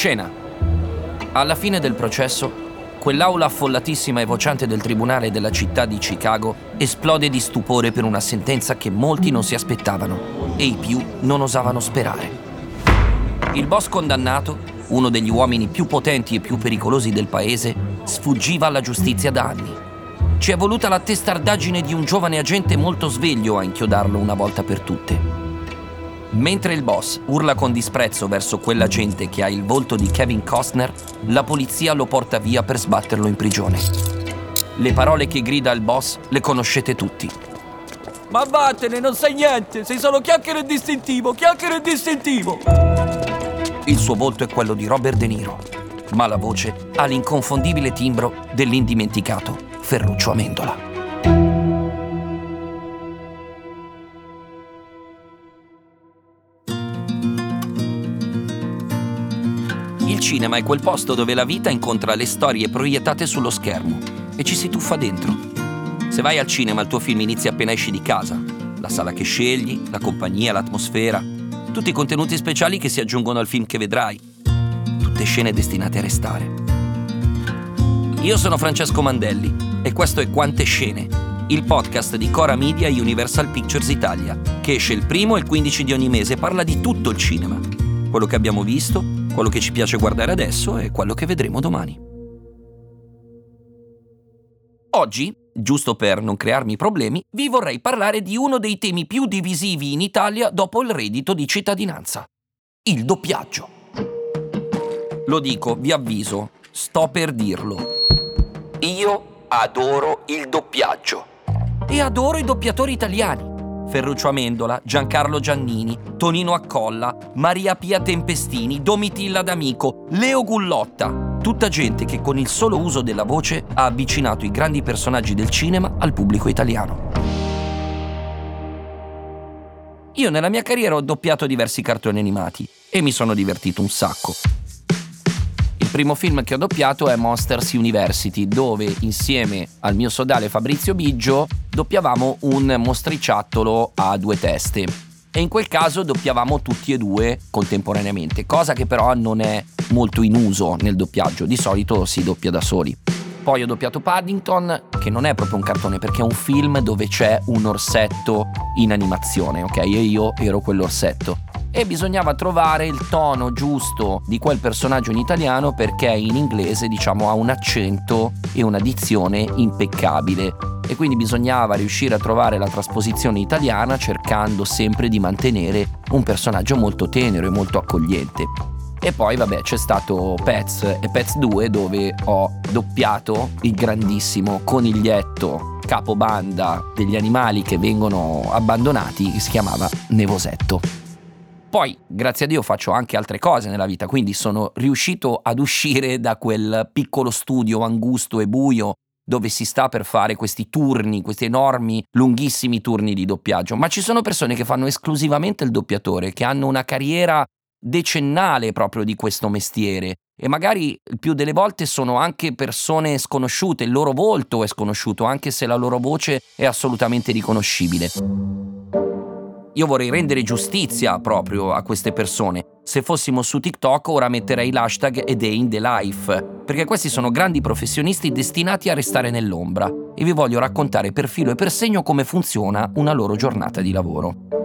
Scena. Alla fine del processo, quell'aula affollatissima e vociante del tribunale della città di Chicago esplode di stupore per una sentenza che molti non si aspettavano e i più non osavano sperare. Il boss condannato, uno degli uomini più potenti e più pericolosi del paese, sfuggiva alla giustizia da anni. Ci è voluta la testardaggine di un giovane agente molto sveglio a inchiodarlo una volta per tutte. Mentre il boss urla con disprezzo verso quella gente che ha il volto di Kevin Costner, la polizia lo porta via per sbatterlo in prigione. Le parole che grida il boss le conoscete tutti. Ma vattene, non sai niente, sei solo chiacchiere e distintivo, chiacchiere e distintivo. Il suo volto è quello di Robert De Niro, ma la voce ha l'inconfondibile timbro dell'indimenticato Ferruccio Amendola. Il cinema è quel posto dove la vita incontra le storie proiettate sullo schermo e ci si tuffa dentro. Se vai al cinema il tuo film inizia appena esci di casa. La sala che scegli, la compagnia, l'atmosfera, tutti i contenuti speciali che si aggiungono al film che vedrai. Tutte scene destinate a restare. Io sono Francesco Mandelli e questo è Quante Scene, il podcast di Cora Media e Universal Pictures Italia, che esce il primo e il 15 di ogni mese e parla di tutto il cinema. Quello che abbiamo visto, quello che ci piace guardare adesso e quello che vedremo domani. Oggi, giusto per non crearmi problemi, vi vorrei parlare di uno dei temi più divisivi in Italia dopo il reddito di cittadinanza. Il doppiaggio. Lo dico, vi avviso, sto per dirlo. Io adoro il doppiaggio. E adoro i doppiatori italiani. Ferruccio Amendola, Giancarlo Giannini, Tonino Accolla, Maria Pia Tempestini, Domitilla D'Amico, Leo Gullotta. Tutta gente che con il solo uso della voce ha avvicinato i grandi personaggi del cinema al pubblico italiano. Io nella mia carriera ho doppiato diversi cartoni animati e mi sono divertito un sacco. Primo film che ho doppiato è Monsters University, dove insieme al mio sodale Fabrizio Biggio doppiavamo un mostriciattolo a due teste. E in quel caso doppiavamo tutti e due contemporaneamente, cosa che però non è molto in uso nel doppiaggio, di solito si doppia da soli. Poi ho doppiato Paddington, che non è proprio un cartone perché è un film dove c'è un orsetto in animazione, ok? E io ero quell'orsetto e bisognava trovare il tono giusto di quel personaggio in italiano perché in inglese diciamo ha un accento e una dizione impeccabile e quindi bisognava riuscire a trovare la trasposizione italiana cercando sempre di mantenere un personaggio molto tenero e molto accogliente. E poi vabbè c'è stato Pets e Pets 2 dove ho doppiato il grandissimo coniglietto capobanda degli animali che vengono abbandonati che si chiamava Nevosetto. Poi, grazie a Dio, faccio anche altre cose nella vita, quindi sono riuscito ad uscire da quel piccolo studio angusto e buio dove si sta per fare questi turni, questi enormi, lunghissimi turni di doppiaggio. Ma ci sono persone che fanno esclusivamente il doppiatore, che hanno una carriera decennale proprio di questo mestiere e magari il più delle volte sono anche persone sconosciute, il loro volto è sconosciuto, anche se la loro voce è assolutamente riconoscibile. Io vorrei rendere giustizia proprio a queste persone. Se fossimo su TikTok ora metterei l'hashtag A Day in the Life, perché questi sono grandi professionisti destinati a restare nell'ombra e vi voglio raccontare per filo e per segno come funziona una loro giornata di lavoro.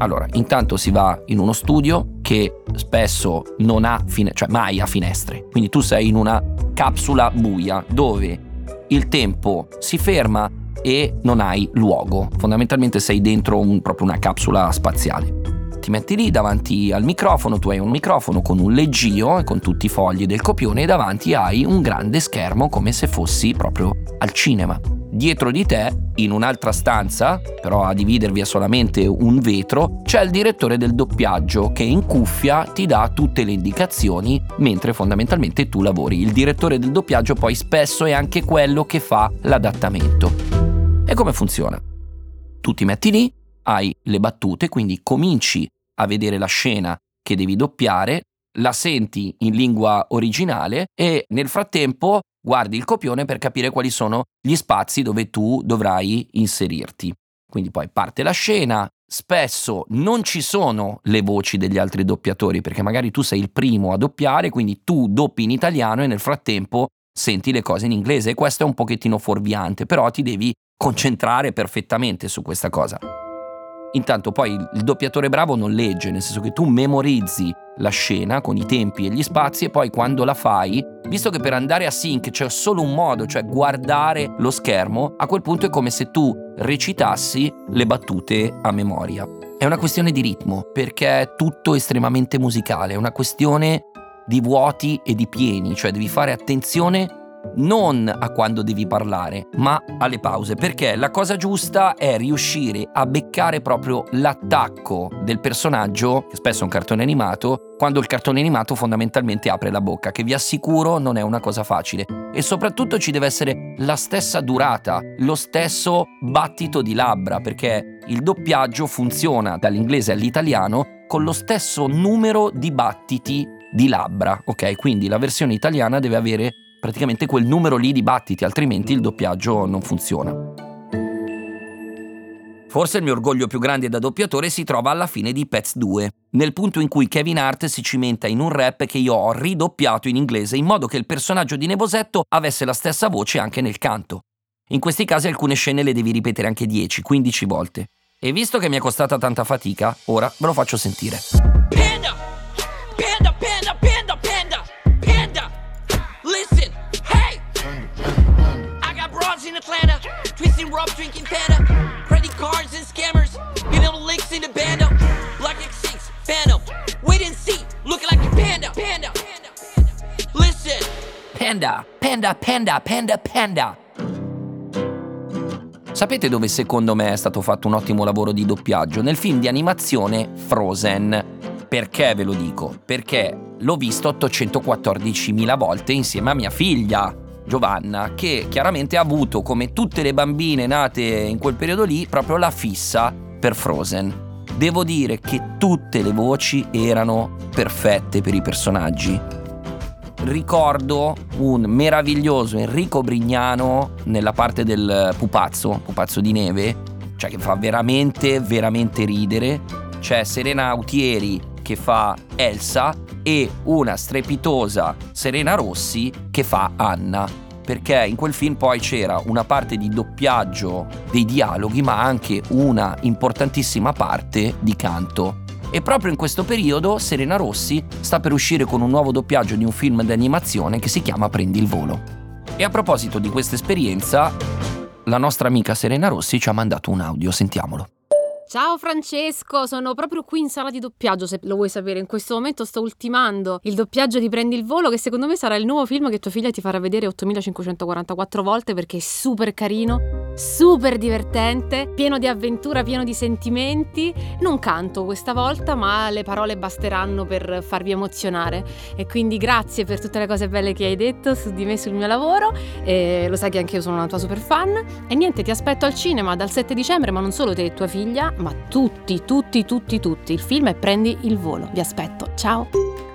Allora, intanto si va in uno studio che spesso non ha, fine- cioè mai ha finestre, quindi tu sei in una capsula buia dove il tempo si ferma e non hai luogo. Fondamentalmente sei dentro un, proprio una capsula spaziale. Ti metti lì davanti al microfono, tu hai un microfono con un leggio e con tutti i fogli del copione e davanti hai un grande schermo come se fossi proprio al cinema. Dietro di te, in un'altra stanza, però a dividervi è solamente un vetro, c'è il direttore del doppiaggio che in cuffia ti dà tutte le indicazioni mentre fondamentalmente tu lavori. Il direttore del doppiaggio poi spesso è anche quello che fa l'adattamento. E come funziona? Tu ti metti lì, hai le battute, quindi cominci a vedere la scena che devi doppiare, la senti in lingua originale e nel frattempo guardi il copione per capire quali sono gli spazi dove tu dovrai inserirti. Quindi poi parte la scena, spesso non ci sono le voci degli altri doppiatori, perché magari tu sei il primo a doppiare, quindi tu doppi in italiano e nel frattempo senti le cose in inglese e questo è un pochettino fuorviante, però ti devi concentrare perfettamente su questa cosa. Intanto poi il doppiatore bravo non legge, nel senso che tu memorizzi la scena con i tempi e gli spazi e poi quando la fai, visto che per andare a sync c'è solo un modo, cioè guardare lo schermo, a quel punto è come se tu recitassi le battute a memoria. È una questione di ritmo, perché è tutto estremamente musicale, è una questione di vuoti e di pieni, cioè devi fare attenzione non a quando devi parlare, ma alle pause, perché la cosa giusta è riuscire a beccare proprio l'attacco del personaggio, che spesso è un cartone animato, quando il cartone animato fondamentalmente apre la bocca, che vi assicuro non è una cosa facile. E soprattutto ci deve essere la stessa durata, lo stesso battito di labbra, perché il doppiaggio funziona dall'inglese all'italiano con lo stesso numero di battiti di labbra, ok? Quindi la versione italiana deve avere praticamente quel numero lì di battiti, altrimenti il doppiaggio non funziona. Forse il mio orgoglio più grande da doppiatore si trova alla fine di Pets 2, nel punto in cui Kevin Hart si cimenta in un rap che io ho ridoppiato in inglese in modo che il personaggio di Nevosetto avesse la stessa voce anche nel canto. In questi casi alcune scene le devi ripetere anche 10-15 volte. E visto che mi è costata tanta fatica, ora ve lo faccio sentire. Panda, panda, panda, panda, panda. Sapete dove secondo me è stato fatto un ottimo lavoro di doppiaggio? Nel film di animazione Frozen. Perché ve lo dico? Perché l'ho visto 814.000 volte insieme a mia figlia. Giovanna, che chiaramente ha avuto, come tutte le bambine nate in quel periodo lì, proprio la fissa per Frozen. Devo dire che tutte le voci erano perfette per i personaggi. Ricordo un meraviglioso Enrico Brignano nella parte del pupazzo, pupazzo di neve, cioè che fa veramente, veramente ridere. C'è Serena Autieri che fa Elsa e una strepitosa Serena Rossi che fa Anna. Perché in quel film poi c'era una parte di doppiaggio dei dialoghi, ma anche una importantissima parte di canto. E proprio in questo periodo Serena Rossi sta per uscire con un nuovo doppiaggio di un film d'animazione che si chiama Prendi il volo. E a proposito di questa esperienza, la nostra amica Serena Rossi ci ha mandato un audio, sentiamolo. Ciao Francesco, sono proprio qui in sala di doppiaggio, se lo vuoi sapere. In questo momento sto ultimando il doppiaggio di Prendi il volo, che secondo me sarà il nuovo film che tua figlia ti farà vedere 8544 volte perché è super carino, super divertente, pieno di avventura, pieno di sentimenti. Non canto questa volta, ma le parole basteranno per farvi emozionare. E quindi grazie per tutte le cose belle che hai detto su di me sul mio lavoro. E lo sai che anche io sono una tua super fan. E niente, ti aspetto al cinema dal 7 dicembre, ma non solo te e tua figlia ma tutti, tutti, tutti, tutti. Il film è Prendi il volo. Vi aspetto. Ciao.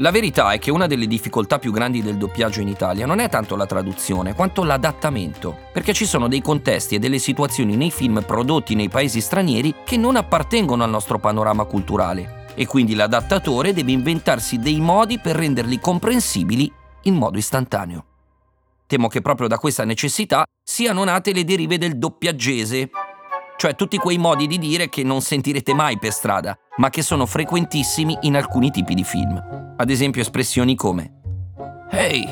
La verità è che una delle difficoltà più grandi del doppiaggio in Italia non è tanto la traduzione, quanto l'adattamento, perché ci sono dei contesti e delle situazioni nei film prodotti nei paesi stranieri che non appartengono al nostro panorama culturale e quindi l'adattatore deve inventarsi dei modi per renderli comprensibili in modo istantaneo. Temo che proprio da questa necessità siano nate le derive del doppiaggese, cioè tutti quei modi di dire che non sentirete mai per strada, ma che sono frequentissimi in alcuni tipi di film. Ad esempio espressioni come Ehi,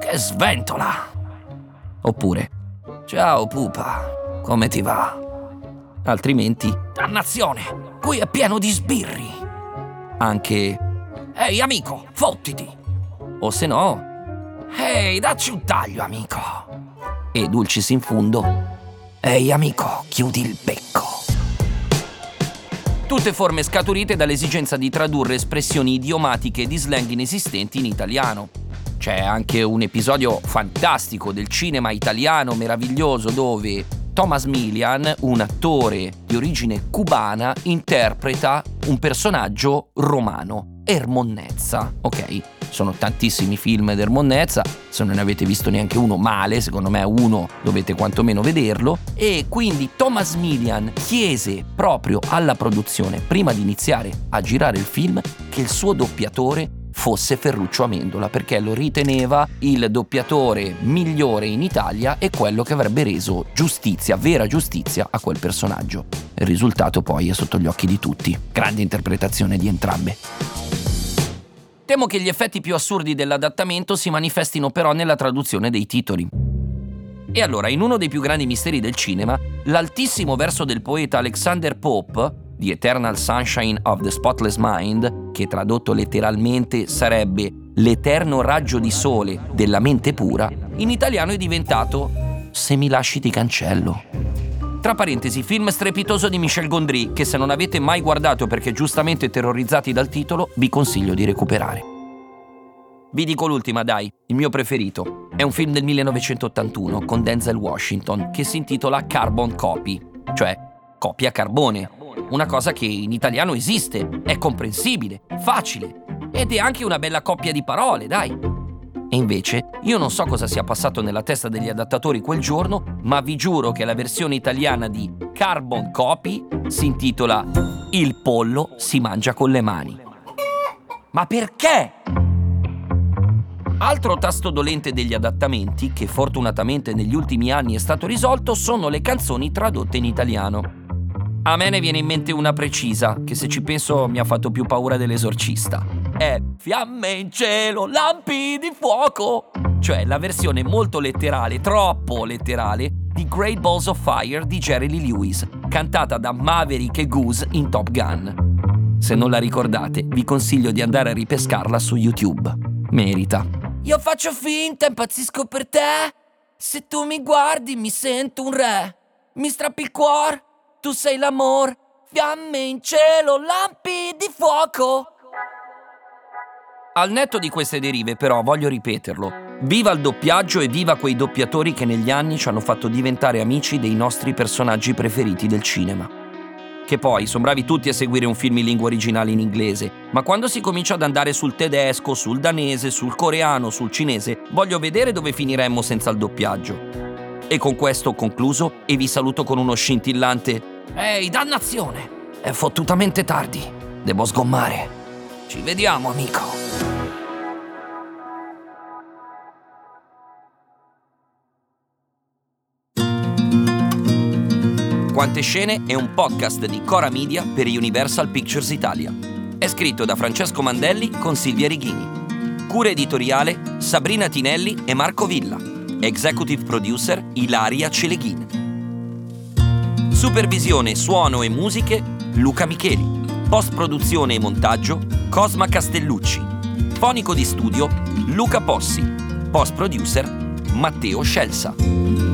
che sventola! Oppure Ciao pupa, come ti va? Altrimenti Dannazione, qui è pieno di sbirri! Anche Ehi amico, fottiti! O se no Ehi, dacci un taglio amico! E dulcis in fundo Ehi amico, chiudi il becco. Tutte forme scaturite dall'esigenza di tradurre espressioni idiomatiche di slang inesistenti in italiano. C'è anche un episodio fantastico del cinema italiano meraviglioso dove Thomas Milian, un attore di origine cubana, interpreta un personaggio romano, Ermonnezza, ok? Sono tantissimi film del Monnezza, se non ne avete visto neanche uno male, secondo me uno dovete quantomeno vederlo, e quindi Thomas Millian chiese proprio alla produzione, prima di iniziare a girare il film, che il suo doppiatore fosse Ferruccio Amendola perché lo riteneva il doppiatore migliore in Italia e quello che avrebbe reso giustizia, vera giustizia a quel personaggio. Il risultato poi è sotto gli occhi di tutti. Grande interpretazione di entrambe. Temo che gli effetti più assurdi dell'adattamento si manifestino però nella traduzione dei titoli. E allora, in uno dei più grandi misteri del cinema, l'altissimo verso del poeta Alexander Pope, The Eternal Sunshine of the Spotless Mind, che tradotto letteralmente sarebbe l'eterno raggio di sole della mente pura, in italiano è diventato Se mi lasci ti cancello. Tra parentesi, film strepitoso di Michel Gondry, che se non avete mai guardato perché giustamente terrorizzati dal titolo, vi consiglio di recuperare. Vi dico l'ultima, dai, il mio preferito. È un film del 1981 con Denzel Washington che si intitola Carbon Copy, cioè copia carbone. Una cosa che in italiano esiste, è comprensibile, facile ed è anche una bella coppia di parole, dai. E invece, io non so cosa sia passato nella testa degli adattatori quel giorno, ma vi giuro che la versione italiana di Carbon Copy si intitola Il pollo si mangia con le mani. Ma perché? Altro tasto dolente degli adattamenti, che fortunatamente negli ultimi anni è stato risolto, sono le canzoni tradotte in italiano. A me ne viene in mente una precisa, che se ci penso mi ha fatto più paura dell'esorcista è Fiamme in cielo, lampi di fuoco, cioè la versione molto letterale, troppo letterale, di Great Balls of Fire di Jerry Lee Lewis, cantata da Maverick e Goose in Top Gun. Se non la ricordate, vi consiglio di andare a ripescarla su YouTube. Merita. Io faccio finta, impazzisco per te. Se tu mi guardi, mi sento un re. Mi strappi il cuore, tu sei l'amor. Fiamme in cielo, lampi di fuoco. Al netto di queste derive, però, voglio ripeterlo. Viva il doppiaggio e viva quei doppiatori che negli anni ci hanno fatto diventare amici dei nostri personaggi preferiti del cinema. Che poi sono bravi tutti a seguire un film in lingua originale in inglese, ma quando si comincia ad andare sul tedesco, sul danese, sul coreano, sul cinese, voglio vedere dove finiremmo senza il doppiaggio. E con questo ho concluso e vi saluto con uno scintillante Ehi, dannazione! È fottutamente tardi. Devo sgommare. Ci vediamo, amico. Quante scene è un podcast di Cora Media per Universal Pictures Italia. È scritto da Francesco Mandelli con Silvia Righini. Cura editoriale Sabrina Tinelli e Marco Villa. Executive producer Ilaria Celeghin. Supervisione, suono e musiche Luca Micheli. Post produzione e montaggio Cosma Castellucci. Fonico di studio Luca Possi. Post producer Matteo Scelsa.